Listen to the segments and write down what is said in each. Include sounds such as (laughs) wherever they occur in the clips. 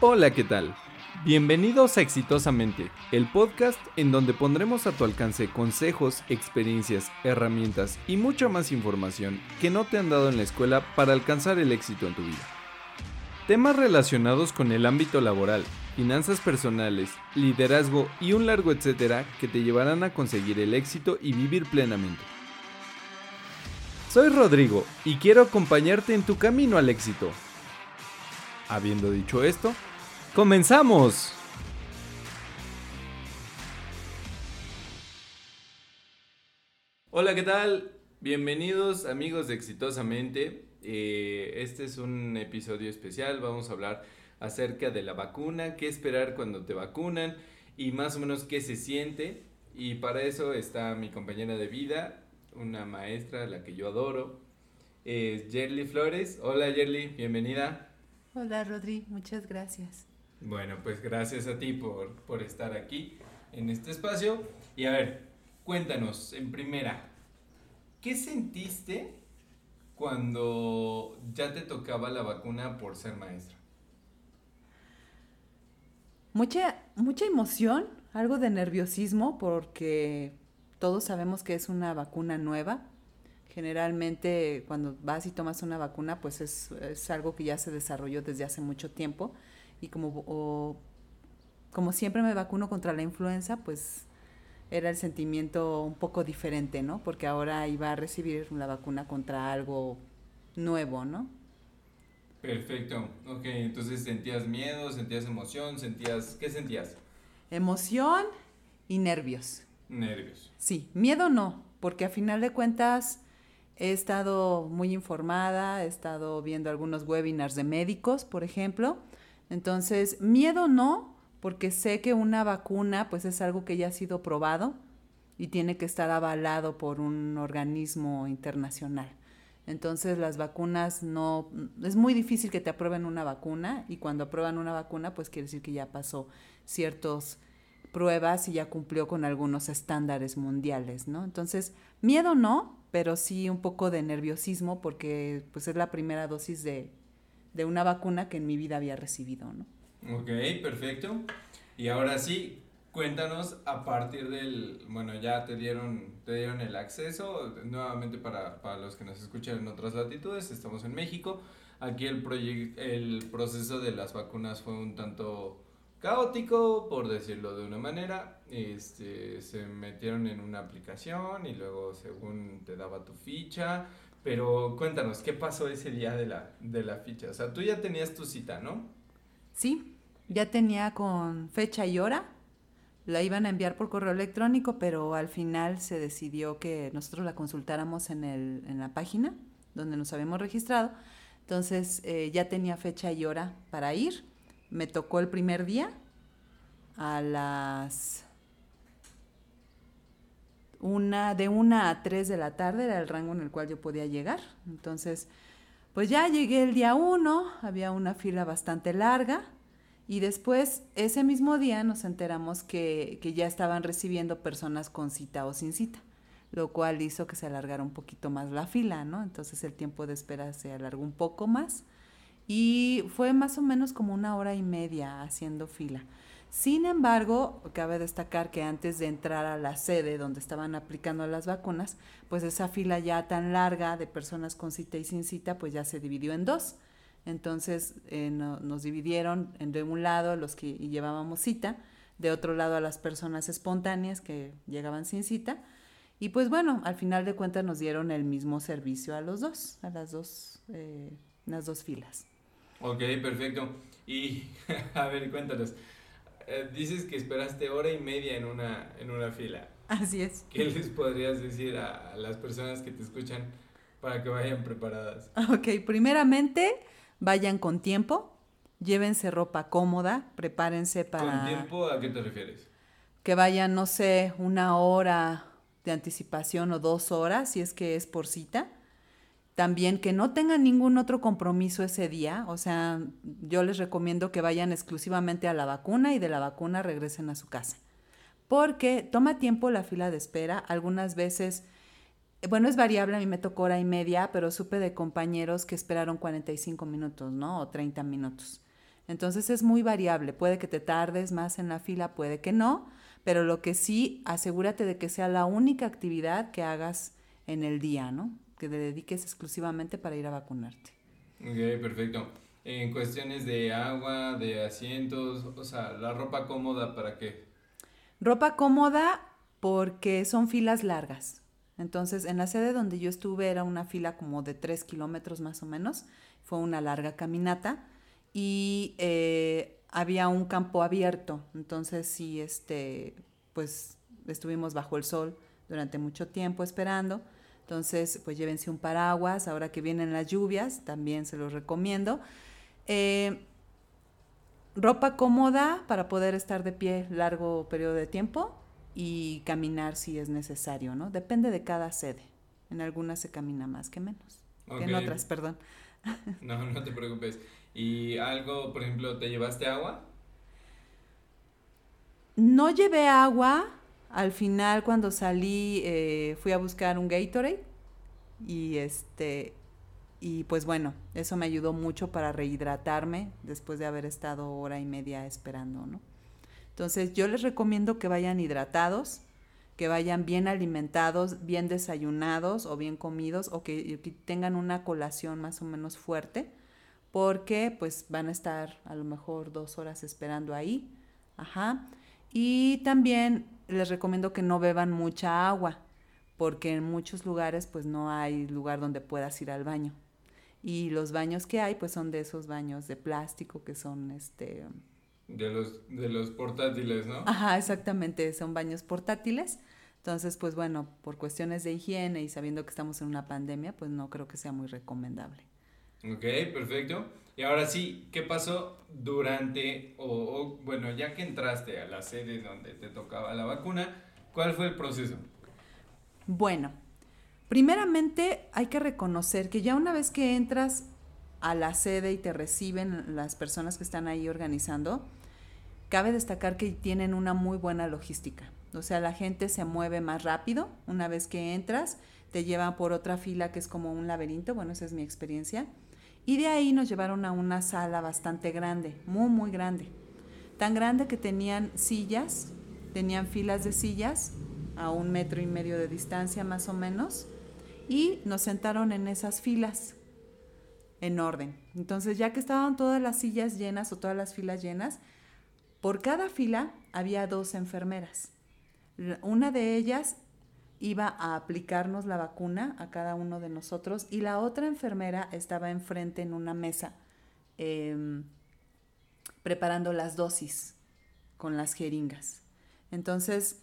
Hola, ¿qué tal? Bienvenidos a Exitosamente, el podcast en donde pondremos a tu alcance consejos, experiencias, herramientas y mucha más información que no te han dado en la escuela para alcanzar el éxito en tu vida. Temas relacionados con el ámbito laboral, finanzas personales, liderazgo y un largo etcétera que te llevarán a conseguir el éxito y vivir plenamente. Soy Rodrigo y quiero acompañarte en tu camino al éxito. Habiendo dicho esto, ¡comenzamos! Hola, ¿qué tal? Bienvenidos amigos de Exitosamente. Eh, este es un episodio especial, vamos a hablar acerca de la vacuna, qué esperar cuando te vacunan y más o menos qué se siente. Y para eso está mi compañera de vida, una maestra la que yo adoro, es Yerly Flores. Hola Yerly, bienvenida. Hola Rodri, muchas gracias. Bueno, pues gracias a ti por, por estar aquí en este espacio. Y a ver, cuéntanos en primera, ¿qué sentiste cuando ya te tocaba la vacuna por ser maestra? Mucha, mucha emoción, algo de nerviosismo, porque todos sabemos que es una vacuna nueva. Generalmente cuando vas y tomas una vacuna, pues es, es algo que ya se desarrolló desde hace mucho tiempo. Y como, o, como siempre me vacuno contra la influenza, pues era el sentimiento un poco diferente, ¿no? Porque ahora iba a recibir la vacuna contra algo nuevo, ¿no? Perfecto. Ok, entonces sentías miedo, sentías emoción, sentías... ¿Qué sentías? Emoción y nervios. Nervios. Sí, miedo no, porque a final de cuentas he estado muy informada, he estado viendo algunos webinars de médicos, por ejemplo. Entonces, miedo no, porque sé que una vacuna pues es algo que ya ha sido probado y tiene que estar avalado por un organismo internacional. Entonces las vacunas no, es muy difícil que te aprueben una vacuna y cuando aprueban una vacuna pues quiere decir que ya pasó ciertos pruebas y ya cumplió con algunos estándares mundiales, ¿no? Entonces, miedo no, pero sí un poco de nerviosismo porque pues es la primera dosis de, de una vacuna que en mi vida había recibido, ¿no? Ok, perfecto. Y ahora sí, cuéntanos a partir del, bueno, ya te dieron, te dieron el acceso, nuevamente para, para los que nos escuchan en otras latitudes, estamos en México. Aquí el, el proceso de las vacunas fue un tanto caótico, por decirlo de una manera. Este, se metieron en una aplicación y luego según te daba tu ficha. Pero cuéntanos, ¿qué pasó ese día de la, de la ficha? O sea, tú ya tenías tu cita, ¿no? Sí, ya tenía con fecha y hora. La iban a enviar por correo electrónico, pero al final se decidió que nosotros la consultáramos en, el, en la página donde nos habíamos registrado. Entonces eh, ya tenía fecha y hora para ir me tocó el primer día a las una, de una a tres de la tarde, era el rango en el cual yo podía llegar. Entonces, pues ya llegué el día uno, había una fila bastante larga y después ese mismo día nos enteramos que, que ya estaban recibiendo personas con cita o sin cita, lo cual hizo que se alargara un poquito más la fila, ¿no? Entonces el tiempo de espera se alargó un poco más y fue más o menos como una hora y media haciendo fila. Sin embargo, cabe destacar que antes de entrar a la sede donde estaban aplicando las vacunas, pues esa fila ya tan larga de personas con cita y sin cita, pues ya se dividió en dos. Entonces eh, no, nos dividieron de un lado los que llevábamos cita, de otro lado a las personas espontáneas que llegaban sin cita. Y pues bueno, al final de cuentas nos dieron el mismo servicio a los dos, a las dos, eh, las dos filas. Ok, perfecto. Y (laughs) a ver, cuéntanos. Eh, dices que esperaste hora y media en una, en una fila. Así es. ¿Qué les podrías decir a, las personas que te escuchan para que vayan preparadas? Ok, primeramente, vayan con tiempo, llévense ropa cómoda, prepárense para... ¿Con tiempo a qué te refieres? Que vayan, no sé, una hora de anticipación o dos horas, si es que es por cita también que no tengan ningún otro compromiso ese día, o sea, yo les recomiendo que vayan exclusivamente a la vacuna y de la vacuna regresen a su casa. Porque toma tiempo la fila de espera, algunas veces, bueno, es variable, a mí me tocó hora y media, pero supe de compañeros que esperaron 45 minutos, ¿no? O 30 minutos. Entonces es muy variable, puede que te tardes más en la fila, puede que no, pero lo que sí, asegúrate de que sea la única actividad que hagas en el día, ¿no? Que te dediques exclusivamente para ir a vacunarte. Ok, perfecto. En cuestiones de agua, de asientos, o sea, la ropa cómoda, ¿para qué? Ropa cómoda porque son filas largas. Entonces, en la sede donde yo estuve era una fila como de tres kilómetros más o menos. Fue una larga caminata y eh, había un campo abierto. Entonces, sí, este, pues estuvimos bajo el sol durante mucho tiempo esperando. Entonces, pues llévense un paraguas. Ahora que vienen las lluvias, también se los recomiendo. Eh, ropa cómoda para poder estar de pie largo periodo de tiempo y caminar si es necesario, ¿no? Depende de cada sede. En algunas se camina más que menos. en otras, perdón. (laughs) No, no te preocupes. ¿Y algo, por ejemplo, te llevaste agua? No llevé agua. Al final, cuando salí, eh, fui a buscar un Gatorade. Y este, y pues bueno, eso me ayudó mucho para rehidratarme después de haber estado hora y media esperando, ¿no? Entonces yo les recomiendo que vayan hidratados, que vayan bien alimentados, bien desayunados o bien comidos o que, que tengan una colación más o menos fuerte porque pues van a estar a lo mejor dos horas esperando ahí. Ajá. Y también les recomiendo que no beban mucha agua porque en muchos lugares pues no hay lugar donde puedas ir al baño y los baños que hay pues son de esos baños de plástico que son este de los de los portátiles, ¿no? Ajá, exactamente, son baños portátiles. Entonces, pues bueno, por cuestiones de higiene y sabiendo que estamos en una pandemia, pues no creo que sea muy recomendable. Ok, perfecto. Y ahora sí, ¿qué pasó durante, o, bueno, ya que entraste a la sede donde te tocaba la vacuna, cuál fue el proceso? Bueno, Primeramente hay que reconocer que ya una vez que entras a la sede y te reciben las personas que están ahí organizando, cabe destacar que tienen una muy buena logística. O sea, la gente se mueve más rápido una vez que entras, te llevan por otra fila que es como un laberinto, bueno, esa es mi experiencia. Y de ahí nos llevaron a una sala bastante grande, muy, muy grande. Tan grande que tenían sillas, tenían filas de sillas a un metro y medio de distancia más o menos y nos sentaron en esas filas en orden. Entonces, ya que estaban todas las sillas llenas o todas las filas llenas, por cada fila había dos enfermeras. Una de ellas iba a aplicarnos la vacuna a cada uno de nosotros y la otra enfermera estaba enfrente en una mesa em, preparando las dosis con las jeringas. Entonces,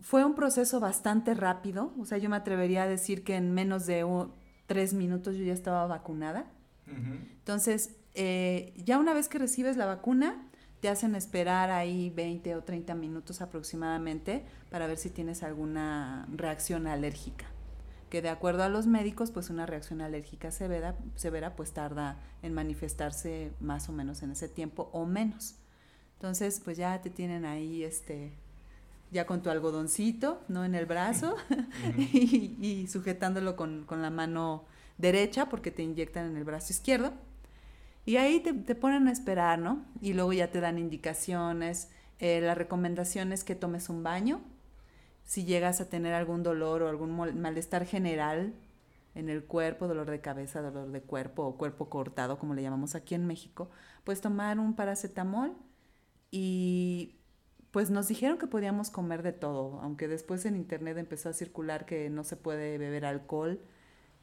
fue un proceso bastante rápido, o sea, yo me atrevería a decir que en menos de tres minutos yo ya estaba vacunada. Entonces, eh, ya una vez que recibes la vacuna, te hacen esperar ahí 20 o 30 minutos aproximadamente para ver si tienes alguna reacción alérgica. Que de acuerdo a los médicos, pues una reacción alérgica severa, severa pues tarda en manifestarse más o menos en ese tiempo o menos. Entonces, pues ya te tienen ahí este ya con tu algodoncito, ¿no? En el brazo (laughs) (laughs) y, sujetándolo con, la mano derecha porque te inyectan en el brazo izquierdo. Y ahí te, ponen a esperar, ¿no? Y luego ya te dan indicaciones. Eh, la recomendación es que tomes un baño. Si llegas a tener algún dolor o algún malestar general en el cuerpo, dolor de cabeza, dolor de cuerpo o cuerpo cortado, como le llamamos aquí en México, pues tomar un paracetamol y pues nos dijeron que podíamos comer de todo, aunque después en internet empezó a circular que no se puede beber alcohol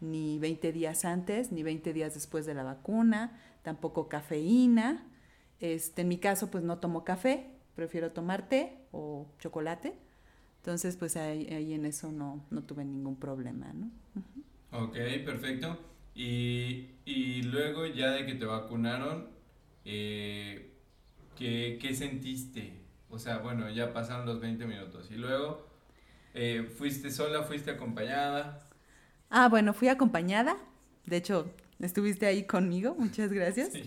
ni 20 días antes, ni 20 días después de la vacuna, tampoco cafeína. Este, en mi caso, pues no tomo café, prefiero tomar té o chocolate. Entonces, pues ahí, en eso no, no, tuve ningún problema, ¿no? Ok, perfecto. Y, y, luego ya de que te vacunaron, eh, ¿qué, ¿qué sentiste? O sea, bueno, ya pasaron los 20 minutos. Y luego, eh, ¿fuiste sola, fuiste acompañada? Ah, bueno, fui acompañada. De hecho, estuviste ahí conmigo. Muchas gracias. (laughs)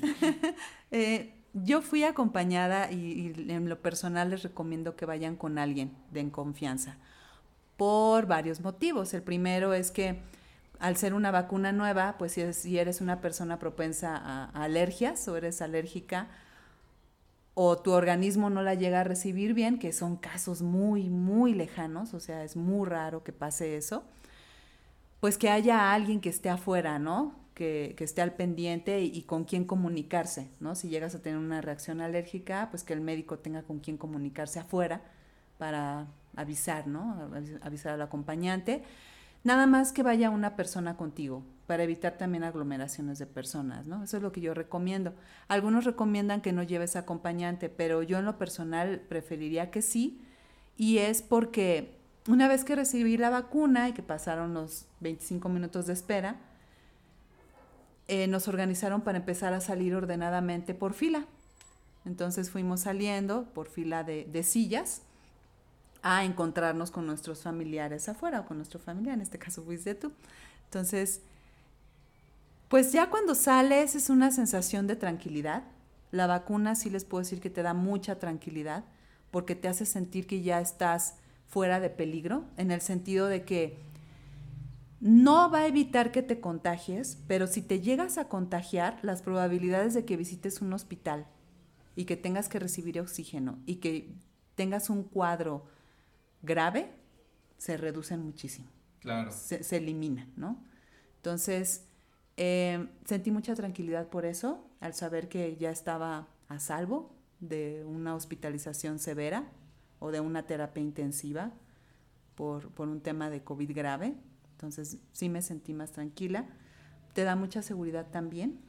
Eh, yo fui acompañada y, en lo personal les recomiendo que vayan con alguien de confianza por varios motivos. El primero es que al ser una vacuna nueva, pues si, eres una persona propensa a alergias o eres alérgica o tu organismo no la llega a recibir bien, que son casos muy, muy lejanos, o sea, es muy raro que pase eso, pues que haya alguien que esté afuera, ¿no? Que, que esté al pendiente y, con quien comunicarse, ¿no? Si llegas a tener una reacción alérgica, pues que el médico tenga con quien comunicarse afuera para avisar, ¿no? Avisar al acompañante. Nada más que vaya una persona contigo para evitar también aglomeraciones de personas, ¿no? Eso es lo que yo recomiendo. Algunos recomiendan que no lleves acompañante, pero yo en lo personal preferiría que sí, y es porque una vez que recibí la vacuna y que pasaron los 25 minutos de espera, eh, nos organizaron para empezar a salir ordenadamente por fila. Entonces fuimos saliendo por fila de, de sillas a encontrarnos con nuestros familiares afuera o con nuestro familiar, en este caso fuiste tú. Entonces, pues ya cuando sales es una sensación de tranquilidad. La vacuna sí les puedo decir que te da mucha tranquilidad porque te hace sentir que ya estás fuera de peligro, en el sentido de que no va a evitar que te contagies, pero si te llegas a contagiar, las probabilidades de que visites un hospital y que tengas que recibir oxígeno y que tengas un cuadro grave, se reducen muchísimo. Claro. Se, se elimina, ¿no? Entonces, eh, sentí mucha tranquilidad por eso, al saber que ya estaba a salvo de una hospitalización severa o de una terapia intensiva por, por un tema de COVID grave. Entonces, sí me sentí más tranquila. Te da mucha seguridad también.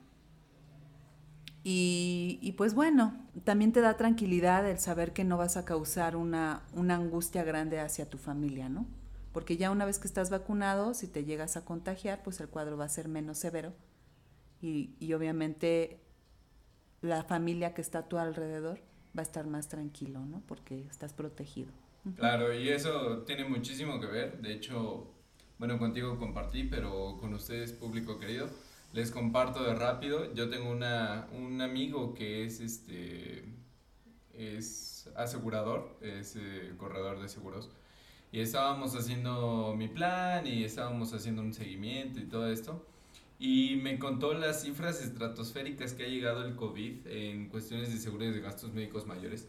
Y, y, pues bueno, también te da tranquilidad el saber que no vas a causar una, una, angustia grande hacia tu familia, ¿no? Porque ya una vez que estás vacunado, si te llegas a contagiar, pues el cuadro va a ser menos severo. Y, y obviamente la familia que está a tu alrededor va a estar más tranquilo, ¿no? Porque estás protegido. Claro, y eso tiene muchísimo que ver. De hecho, bueno, contigo compartí, pero con ustedes, público querido les comparto de rápido. Yo tengo una, un amigo que es este es asegurador, es eh, corredor de seguros. Y estábamos haciendo mi plan y estábamos haciendo un seguimiento y todo esto. Y me contó las cifras estratosféricas que ha llegado el COVID en cuestiones de seguros de gastos médicos mayores.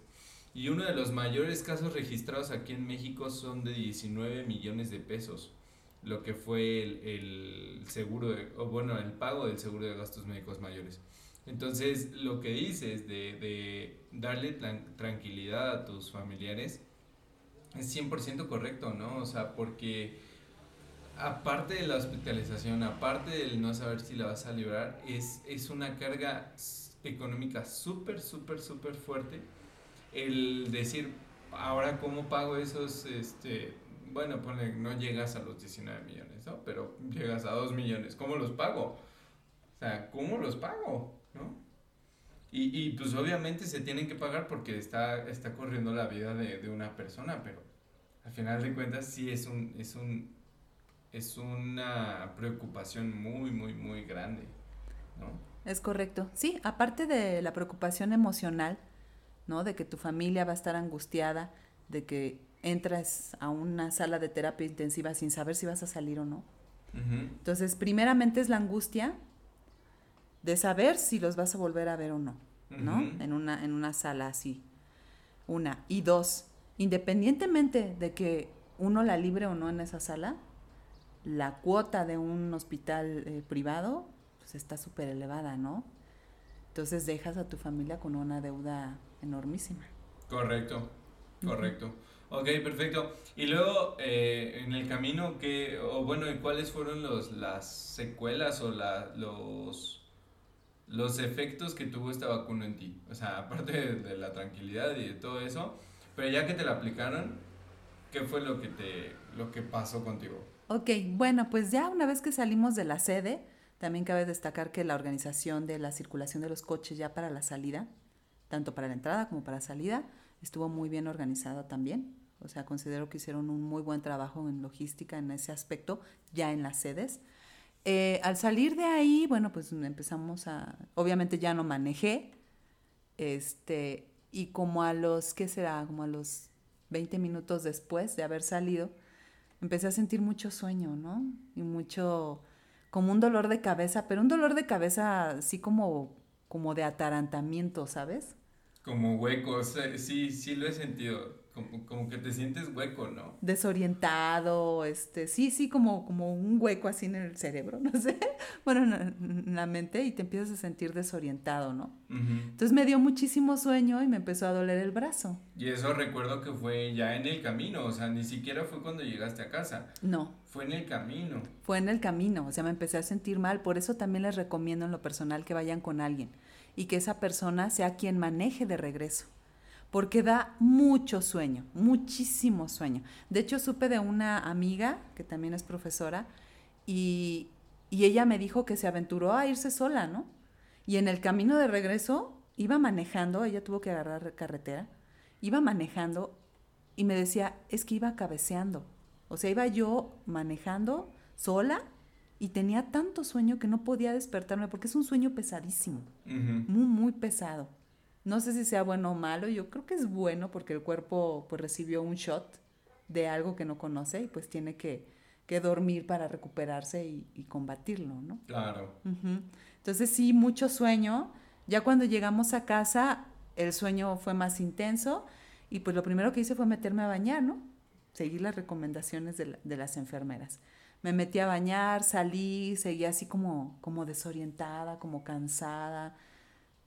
Y uno de los mayores casos registrados aquí en México son de 19 millones de pesos lo que fue el, el seguro, de, o bueno, el pago del seguro de gastos médicos mayores. Entonces, lo que dices de, de darle tranquilidad a tus familiares es 100% correcto, ¿no? O sea, porque aparte de la hospitalización, aparte del no saber si la vas a librar, es, es una carga económica súper, súper, súper fuerte. El decir, ahora cómo pago esos, este, bueno, pone, no llegas a los 19 millones, ¿no? Pero llegas a 2 millones, ¿cómo los pago? O sea, ¿cómo los pago? ¿No? Y, y pues obviamente se tienen que pagar porque está, está corriendo la vida de, de una persona, pero al final de cuentas sí es un, es un, es una preocupación muy, muy, muy grande, ¿no? Es correcto. Sí, aparte de la preocupación emocional, ¿no? De que tu familia va a estar angustiada, de que entras a una sala de terapia intensiva sin saber si vas a salir o no. Uh -huh. Entonces, primeramente es la angustia de saber si los vas a volver a ver o no, ¿no? Uh -huh. en, una, en una sala así. Una. Y dos, independientemente de que uno la libre o no en esa sala, la cuota de un hospital eh, privado pues está súper elevada, ¿no? Entonces dejas a tu familia con una deuda enormísima. Correcto, correcto. Ok, perfecto. Y luego, eh, en el camino, ¿qué, o bueno, cuáles fueron los, las secuelas o la, los, los efectos que tuvo esta vacuna en ti? O sea, aparte de, de, la tranquilidad y de todo eso, pero ya que te la aplicaron, ¿qué fue lo que, te, lo que pasó contigo? Ok, bueno, pues ya una vez que salimos de la sede, también cabe destacar que la organización de la circulación de los coches ya para la salida, tanto para la entrada como para salida, estuvo muy bien organizada también. O sea, considero que hicieron un muy buen trabajo en logística en ese aspecto, ya en las sedes. Eh, al salir de ahí, bueno, pues empezamos a, obviamente ya no manejé, este, y como a los, ¿qué será? Como a los 20 minutos después de haber salido, empecé a sentir mucho sueño, ¿no? Y mucho, como un dolor de cabeza, pero un dolor de cabeza así como, como de atarantamiento, ¿sabes? Como huecos, sí, sí lo he sentido como, que te sientes hueco, ¿no? Desorientado, este, sí, sí, como, como un hueco así en el cerebro, (laughs) no sé, bueno, en, la mente y te empiezas a sentir desorientado, ¿no? Entonces me dio muchísimo sueño y me empezó a doler el brazo. Y eso recuerdo que fue ya en el camino, o sea, ni siquiera fue cuando llegaste a casa. No. Fue en el camino. Fue en el camino, o sea, me empecé a sentir mal, por eso también les recomiendo en lo personal que vayan con alguien y que esa persona sea quien maneje de regreso porque da mucho sueño, muchísimo sueño. De hecho, supe de una amiga que también es profesora y, ella me dijo que se aventuró a irse sola, ¿no? Y en el camino de regreso iba manejando, ella tuvo que agarrar carretera, iba manejando y me decía, es que iba cabeceando. O sea, iba yo manejando sola y tenía tanto sueño que no podía despertarme porque es un sueño pesadísimo, muy, muy pesado. No sé si sea bueno o malo, yo creo que es bueno porque el cuerpo pues recibió un shot de algo que no conoce y pues tiene que, dormir para recuperarse y, combatirlo, ¿no? Claro. Entonces sí, mucho sueño. Ya cuando llegamos a casa, el sueño fue más intenso y pues lo primero que hice fue meterme a bañar, ¿no? Seguir las recomendaciones de, de las enfermeras. Me metí a bañar, salí, seguía así como, como desorientada, como cansada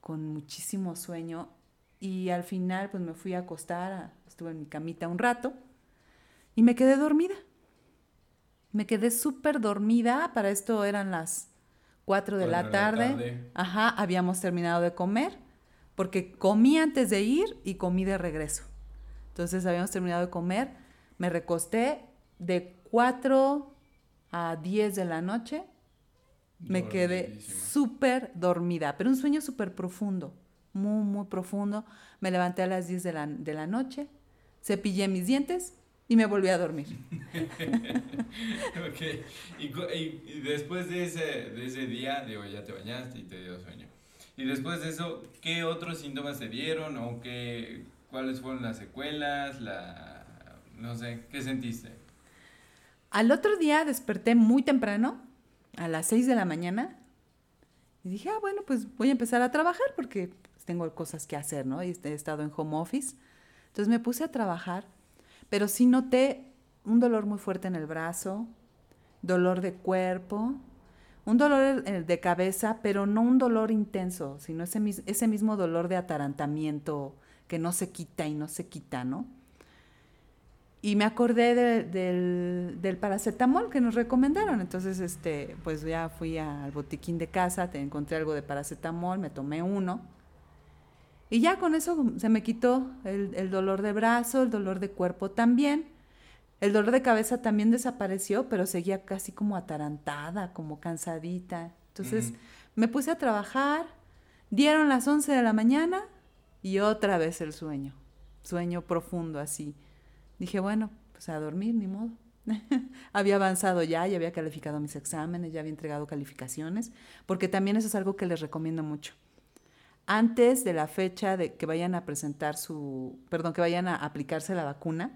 con muchísimo sueño y al final pues me fui a acostar, estuve en mi camita un rato y me quedé dormida. Me quedé súper dormida, para esto eran las 4 de, la, tarde. Ajá, habíamos terminado de comer, porque comí antes de ir y comí de regreso. Entonces habíamos terminado de comer, me recosté de 4 a 10 de la noche me quedé súper dormida, pero un sueño súper profundo, muy, muy profundo. Me levanté a las 10 de la, de la noche, cepillé mis dientes y me volví a dormir. (laughs) ok, y, después de ese, de ese día, digo, ya te bañaste y te dio sueño. Y después de eso, ¿qué otros síntomas te dieron o qué, cuáles fueron las secuelas? La, no sé, ¿qué sentiste? Al otro día desperté muy temprano, a las 6 de la mañana y dije, ah, bueno, pues voy a empezar a trabajar porque pues, tengo cosas que hacer, ¿no? Y he estado en home office. Entonces me puse a trabajar, pero sí noté un dolor muy fuerte en el brazo, dolor de cuerpo, un dolor de cabeza, pero no un dolor intenso, sino ese, ese mismo dolor de atarantamiento que no se quita y no se quita, ¿no? Y me acordé del, del, paracetamol que nos recomendaron. Entonces, este, pues ya fui al botiquín de casa, te encontré algo de paracetamol, me tomé uno. Y ya con eso se me quitó el, el, dolor de brazo, el dolor de cuerpo también. El dolor de cabeza también desapareció, pero seguía casi como atarantada, como cansadita. Entonces me puse a trabajar, dieron las 11 de la mañana y otra vez el sueño, sueño profundo así Dije, bueno, pues a dormir, ni modo. (laughs) había avanzado ya, ya había calificado mis exámenes, ya había entregado calificaciones, porque también eso es algo que les recomiendo mucho. Antes de la fecha de que vayan a presentar su, perdón, que vayan a aplicarse la vacuna,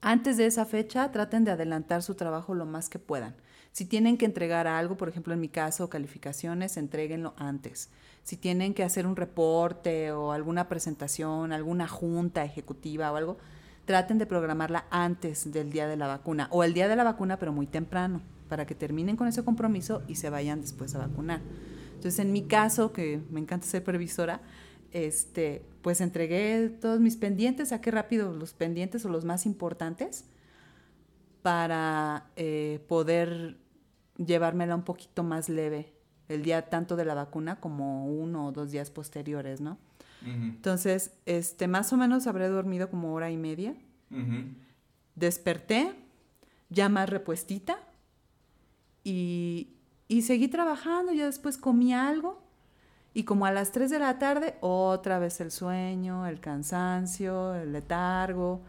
antes de esa fecha traten de adelantar su trabajo lo más que puedan. Si tienen que entregar algo, por ejemplo en mi caso, calificaciones, entréguenlo antes. Si tienen que hacer un reporte o alguna presentación, alguna junta ejecutiva o algo, traten de programarla antes del día de la vacuna o el día de la vacuna, pero muy temprano, para que terminen con ese compromiso y se vayan después a vacunar. Entonces, en mi caso, que me encanta ser previsora, este, pues entregué todos mis pendientes, saqué rápido los pendientes o los más importantes para eh, poder llevármela un poquito más leve el día tanto de la vacuna como uno o dos días posteriores, ¿no? Entonces, este, más o menos habré dormido como hora y media. Desperté, ya más repuestita, y, y seguí trabajando. Ya después comí algo, y como a las 3 de la tarde, otra vez el sueño, el cansancio, el letargo,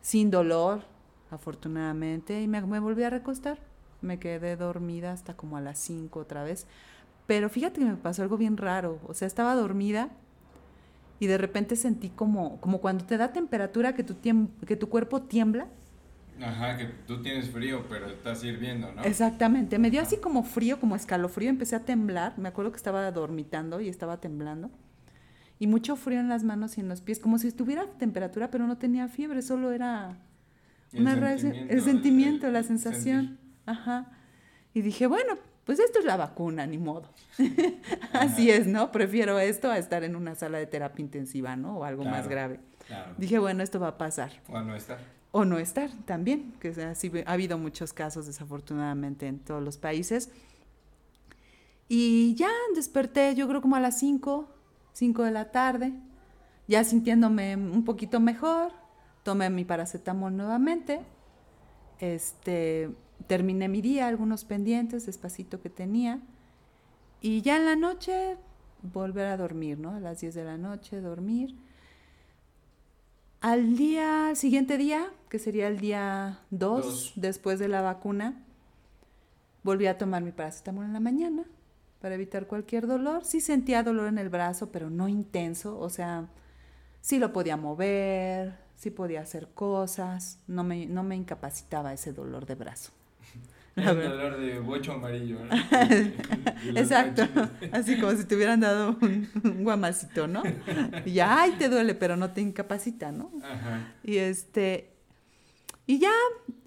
sin dolor, afortunadamente, y me, me volví a recostar. Me quedé dormida hasta como a las 5 otra vez. Pero fíjate que me pasó algo bien raro. O sea, estaba dormida y de repente sentí como, como cuando te da temperatura que tu, que tu cuerpo tiembla. Ajá, que tú tienes frío, pero estás hirviendo, ¿no? Exactamente, me dio así como frío, como escalofrío, empecé a temblar, me acuerdo que estaba dormitando y estaba temblando. y mucho frío en las manos y en los pies, como si estuviera temperatura, pero no tenía fiebre, solo era una El sentimiento, el sentimiento, el- la sensación. sentir. Ajá. Y dije, bueno, pues esto es la vacuna, ni modo. (laughs) Así es, ¿no? Prefiero esto a estar en una sala de terapia intensiva, ¿no? O algo más grave. Claro. Dije, bueno, esto va a pasar. O no está. O no estar también, que así, ha habido muchos casos desafortunadamente en todos los países. Y ya desperté, yo creo como a las 5, 5 de la tarde, ya sintiéndome un poquito mejor, tomé mi paracetamol nuevamente, este, terminé mi día, algunos pendientes despacito que tenía, y ya en la noche volver a dormir, ¿no? A las 10 de la noche dormir. Al día, al siguiente día, que sería el día 2 Dos. después de la vacuna, volví a tomar mi paracetamol en la mañana para evitar cualquier dolor. Sí sentía dolor en el brazo, pero no intenso, o sea, sí lo podía mover, sí podía hacer cosas, no me, no me incapacitaba ese dolor de brazo. El verdad. dolor de bocho amarillo. (laughs) Exacto, (laughs) así como si te hubieran dado un, un guamacito, ¿no? Y ya, ay, te duele, pero no te incapacita, ¿no? Ajá. Y este, y ya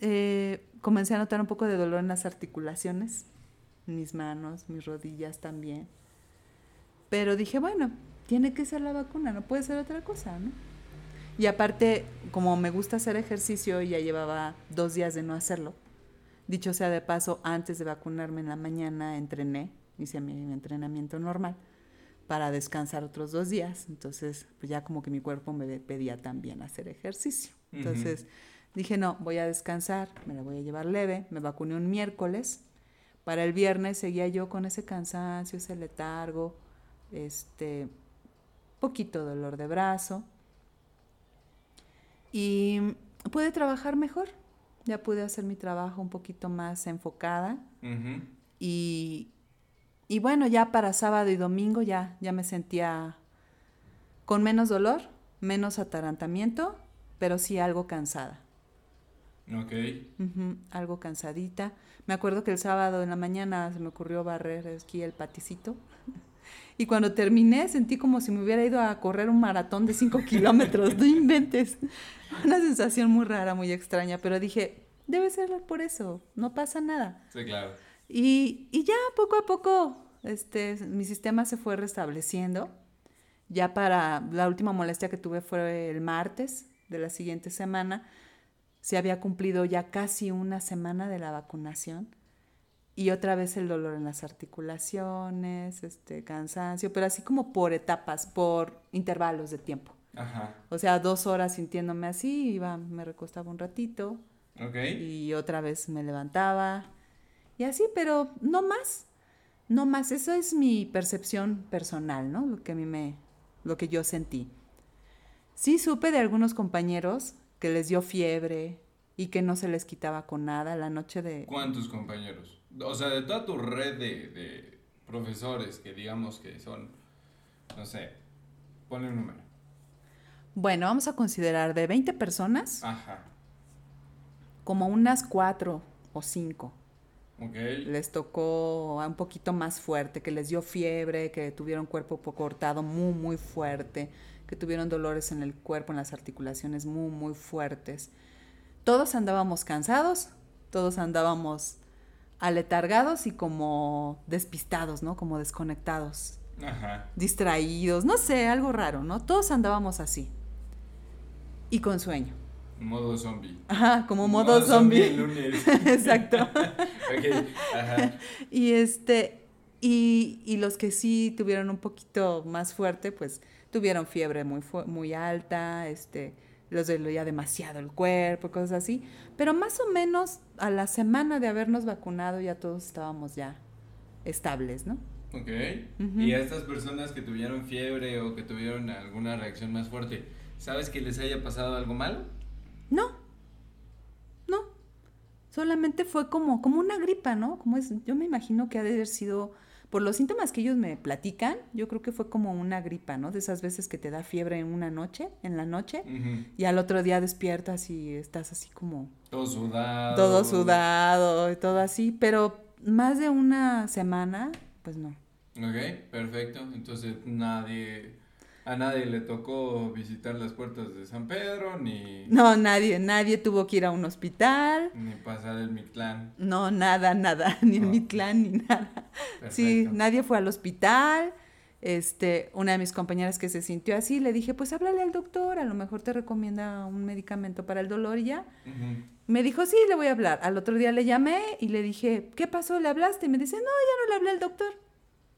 eh, comencé a notar un poco de dolor en las articulaciones, mis manos, mis rodillas también. Pero dije, bueno, tiene que ser la vacuna, no puede ser otra cosa, ¿no? Y aparte, como me gusta hacer ejercicio, ya llevaba dos días de no hacerlo. Dicho sea de paso, antes de vacunarme en la mañana entrené, hice mi entrenamiento normal para descansar otros dos días. Entonces, pues ya como que mi cuerpo me pedía también hacer ejercicio. Entonces, dije, no, voy a descansar, me la voy a llevar leve. Me vacuné un miércoles. Para el viernes seguía yo con ese cansancio, ese letargo, este, poquito dolor de brazo. Y pude trabajar mejor. Ya pude hacer mi trabajo un poquito más enfocada. Y, y bueno, ya para sábado y domingo ya, ya me sentía con menos dolor, menos atarantamiento, pero sí algo cansada. Ok. Algo cansadita. Me acuerdo que el sábado en la mañana se me ocurrió barrer aquí el paticito. Y cuando terminé sentí como si me hubiera ido a correr un maratón de 5 kilómetros. No inventes. Una sensación muy rara, muy extraña. Pero dije, debe ser por eso. No pasa nada. Sí, claro. Y, y ya poco a poco este, mi sistema se fue restableciendo. Ya para la última molestia que tuve fue el martes de la siguiente semana. Se había cumplido ya casi una semana de la vacunación. Y otra vez el dolor en las articulaciones, este, cansancio, pero así como por etapas, por intervalos de tiempo. Ajá. O sea, dos horas sintiéndome así, iba, me recostaba un ratito, Ok. y otra vez me levantaba y así, pero no más, no más. Eso es mi percepción personal, ¿no? Lo que a mí me, lo que yo sentí. Sí supe de algunos compañeros que les dio fiebre y que no se les quitaba con nada la noche de... ¿Cuántos compañeros? O sea, de toda tu red de, de profesores que digamos que son, no sé, ponle un número. Bueno, vamos a considerar de 20 personas, Ajá. como unas cuatro o cinco. Ok. les tocó un poquito más fuerte, que les dio fiebre, que tuvieron cuerpo po- cortado muy, muy fuerte, que tuvieron dolores en el cuerpo, en las articulaciones muy, muy fuertes. Todos andábamos cansados, todos andábamos aletargados y como despistados, ¿no? Como desconectados, Ajá. distraídos, no sé, algo raro, ¿no? Todos andábamos así. Y con sueño. Modo zombie. Ajá, como modo, zombie. el lunes. (laughs) Exacto. (laughs) ok. Ajá. Y este, y, y los que sí tuvieron un poquito más fuerte, pues tuvieron fiebre muy, fu- muy alta, este, los dolía demasiado el cuerpo, cosas así. Pero más o menos a la semana de habernos vacunado ya todos estábamos ya estables, ¿no? Ok. Y a estas personas que tuvieron fiebre o que tuvieron alguna reacción más fuerte, ¿sabes que les haya pasado algo malo? No, no. Solamente fue como, como una gripa, ¿no? Como es, yo me imagino que ha de haber sido, por los síntomas que ellos me platican, yo creo que fue como una gripa, ¿no? De esas veces que te da fiebre en una noche, en la noche, y al otro día despiertas y estás así como Todo sudado. todo sudado y todo así, pero más de una semana, pues no. Ok, perfecto. Entonces nadie, A nadie le tocó visitar las puertas de San Pedro, ni... No, nadie, nadie tuvo que ir a un hospital. Ni pasar el Mictlán. No, nada, nada, (laughs) ni el Mictlán, ni nada. Sí, nadie fue al hospital. Este, una de mis compañeras que se sintió así, le dije, pues háblale al doctor, a lo mejor te recomienda un medicamento para el dolor y ya. Me dijo, sí, le voy a hablar. Al otro día le llamé y le dije, ¿qué pasó? ¿Le hablaste? Y me dice, no, ya no le hablé al doctor.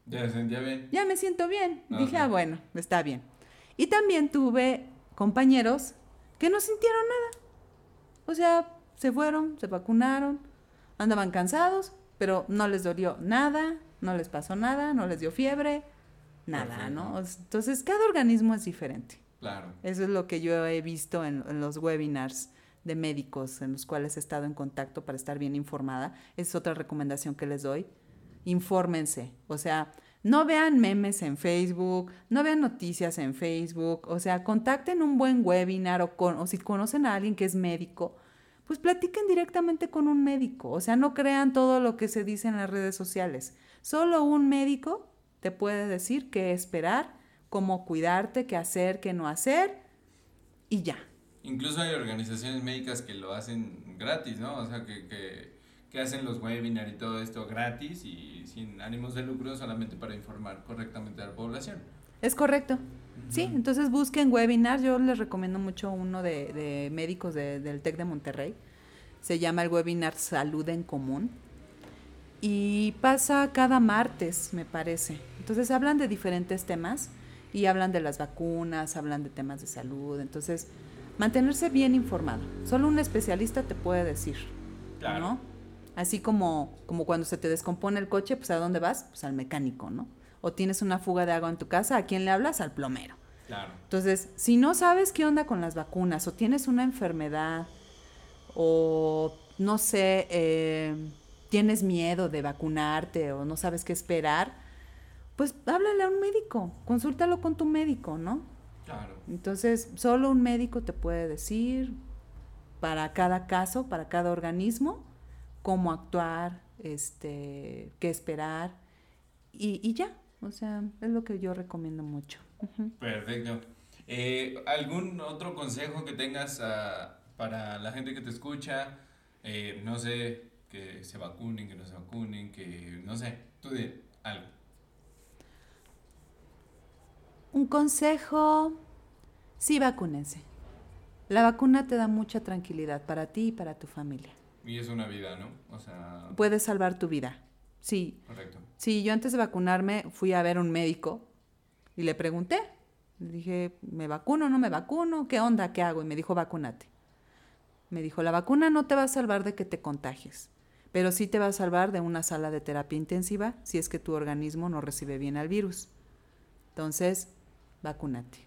Ya se sentía bien. Ya me siento bien. Dije, ah, bueno, está bien. Y también tuve compañeros que no sintieron nada. O sea, se fueron, se vacunaron, andaban cansados, pero no les dolió nada, no les pasó nada, no les dio fiebre, nada, ¿no? Entonces, cada organismo es diferente. Claro. Eso es lo que yo he visto en, en, los webinars de médicos en los cuales he estado en contacto para estar bien informada. Es otra recomendación que les doy infórmense, o sea, no vean memes en Facebook, no vean noticias en Facebook, o sea, contacten un buen webinar o, con, o si conocen a alguien que es médico, pues platiquen directamente con un médico, o sea, no crean todo lo que se dice en las redes sociales. Solo un médico te puede decir qué esperar, cómo cuidarte, qué hacer, qué no hacer y ya. Incluso hay organizaciones médicas que lo hacen gratis, ¿no? O sea, que, que que hacen los webinars y todo esto gratis y sin ánimos de lucro solamente para informar correctamente a la población. Es correcto. Sí, entonces busquen webinars. Yo les recomiendo mucho uno de, médicos del TEC de Monterrey. Se llama el webinar Salud en Común. Y pasa cada martes, me parece. Entonces hablan de diferentes temas y hablan de las vacunas, hablan de temas de salud. Entonces, mantenerse bien informado. Solo un especialista te puede decir. Claro. ¿no? Así como, como cuando se te descompone el coche, pues ¿a dónde vas? Pues al mecánico, ¿no? O tienes una fuga de agua en tu casa, ¿a quién le hablas? Al plomero. Claro. Entonces, si no sabes qué onda con las vacunas, o tienes una enfermedad, o no sé, eh, tienes miedo de vacunarte, o no sabes qué esperar, pues háblale a un médico, consúltalo con tu médico, ¿no? Claro. Entonces, solo un médico te puede decir para cada caso, para cada organismo, cómo actuar, este, qué esperar y, ya, o sea, es lo que yo recomiendo mucho. Perfecto. Eh, ¿Algún otro consejo que tengas ah, para la gente que te escucha? Eh, no sé, que se vacunen, que no se vacunen, que no sé, tú de algo. Un consejo, sí vacúnense. La vacuna te da mucha tranquilidad para ti y para tu familia. Y es una vida, ¿no? O sea... Puedes salvar tu vida, sí. Correcto. Sí, yo antes de vacunarme fui a ver a un médico y le pregunté. Le dije, ¿me vacuno o no me vacuno? ¿Qué onda? ¿Qué hago? Y me dijo, vacúnate. Me dijo, la vacuna no te va a salvar de que te contagies, pero sí te va a salvar de una sala de terapia intensiva si es que tu organismo no recibe bien al virus. Entonces, vacúnate.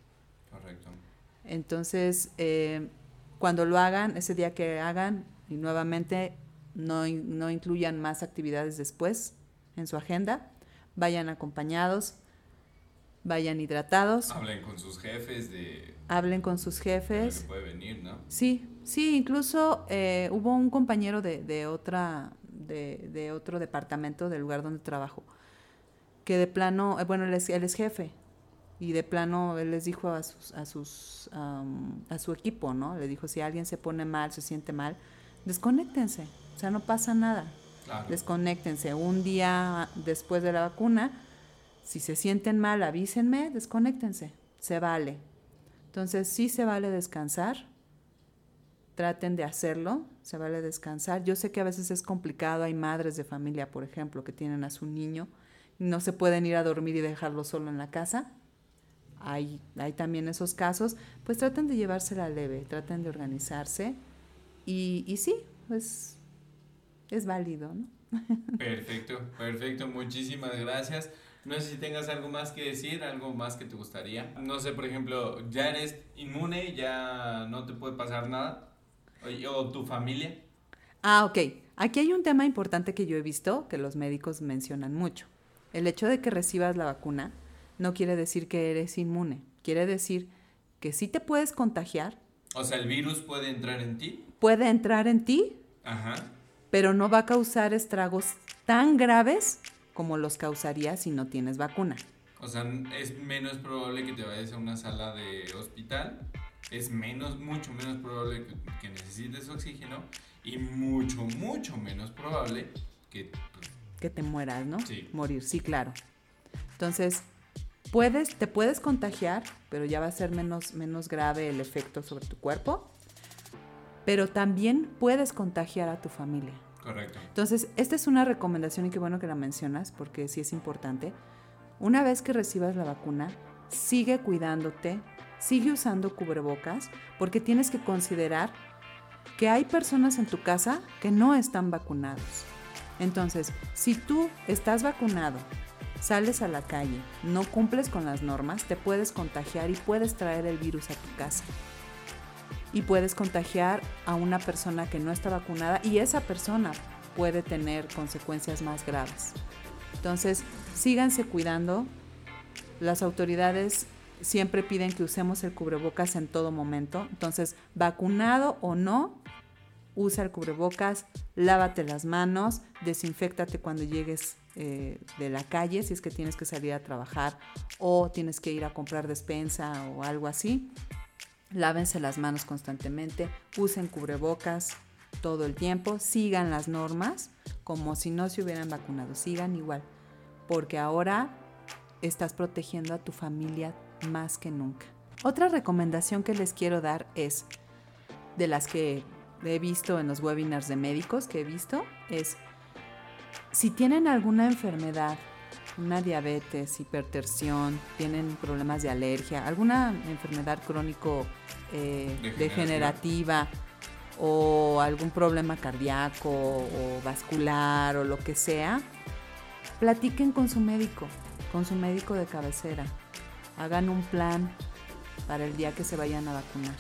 Correcto. Entonces, eh, cuando lo hagan, ese día que hagan, y nuevamente no, no incluyan más actividades después en su agenda, vayan acompañados, vayan hidratados. Hablen con sus jefes de... Hablen con sus jefes. puede venir, ¿no? Sí, sí, incluso eh, hubo un compañero de, de otra, de, de, otro departamento del lugar donde trabajo, que de plano, eh, bueno, él es, él es, jefe, y de plano él les dijo a sus, a sus, a su equipo, ¿no? Le dijo, si alguien se pone mal, se siente mal, desconéctense, o sea, no pasa nada. Desconéctense. Un día después de la vacuna, si se sienten mal, avísenme, desconéctense, se vale. Entonces, sí se vale descansar, traten de hacerlo, se vale descansar. Yo sé que a veces es complicado, hay madres de familia, por ejemplo, que tienen a su niño y no se pueden ir a dormir y dejarlo solo en la casa. Hay, hay también esos casos, pues traten de llevársela leve, traten de organizarse y, y sí, pues es válido, ¿no? (laughs) Perfecto, perfecto, muchísimas gracias. No sé si tengas algo más que decir, algo más que te gustaría. No sé, por ejemplo, ya eres inmune, ya no te puede pasar nada. O, tu familia. Ah, ok. Aquí hay un tema importante que yo he visto que los médicos mencionan mucho. El hecho de que recibas la vacuna no quiere decir que eres inmune. Quiere decir que sí te puedes contagiar. O sea, el virus puede entrar en ti puede entrar en ti, pero no va a causar estragos tan graves como los causaría si no tienes vacuna. O sea, es menos probable que te vayas a una sala de hospital, es menos, mucho menos probable que, necesites oxígeno y mucho, mucho menos probable que... Pues, que te mueras, ¿no? Sí. Morir, sí, claro. Entonces, puedes, te puedes contagiar, pero ya va a ser menos, menos grave el efecto sobre tu cuerpo. Pero también puedes contagiar a tu familia. Correcto. Entonces, esta es una recomendación y qué bueno que la mencionas porque sí es importante. Una vez que recibas la vacuna, sigue cuidándote, sigue usando cubrebocas, porque tienes que considerar que hay personas en tu casa que no están vacunados. Entonces, si tú estás vacunado sales a la calle, no cumples con las normas, te puedes contagiar y puedes traer el virus a tu casa. Y puedes contagiar a una persona que no está vacunada y esa persona puede tener consecuencias más graves. Entonces, síganse cuidando. Las autoridades siempre piden que usemos el cubrebocas en todo momento. Entonces, vacunado o no, usa el cubrebocas, lávate las manos, desinfectate cuando llegues eh, de la calle, si es que tienes que salir a trabajar o tienes que ir a comprar despensa o algo así. Lávense las manos constantemente, usen cubrebocas todo el tiempo, sigan las normas como si no se hubieran vacunado, sigan igual, porque ahora estás protegiendo a tu familia más que nunca. Otra recomendación que les quiero dar es, de las que he visto en los webinars de médicos que he visto, es si tienen alguna enfermedad, una diabetes, hipertensión, tienen problemas de alergia, alguna enfermedad crónico eh, degenerativa. o algún problema cardíaco o vascular o lo que sea, platiquen con su médico, con su médico de cabecera. Hagan un plan para el día que se vayan a vacunar.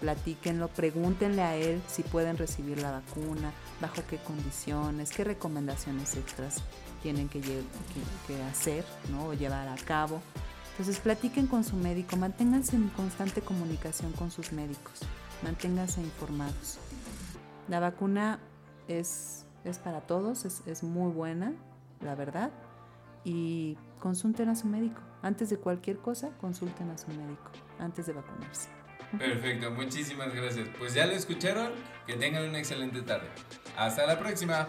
Platíquenlo, pregúntenle a él si pueden recibir la vacuna, bajo qué condiciones, qué recomendaciones extras tienen que, hacer ¿no? o llevar a cabo. Entonces platiquen con su médico, manténganse en constante comunicación con sus médicos, manténganse informados. La vacuna es, es para todos, es, es muy buena, la verdad, y consulten a su médico. Antes de cualquier cosa, consulten a su médico, antes de vacunarse. Perfecto, muchísimas gracias. Pues ya lo escucharon, que tengan una excelente tarde. Hasta la próxima.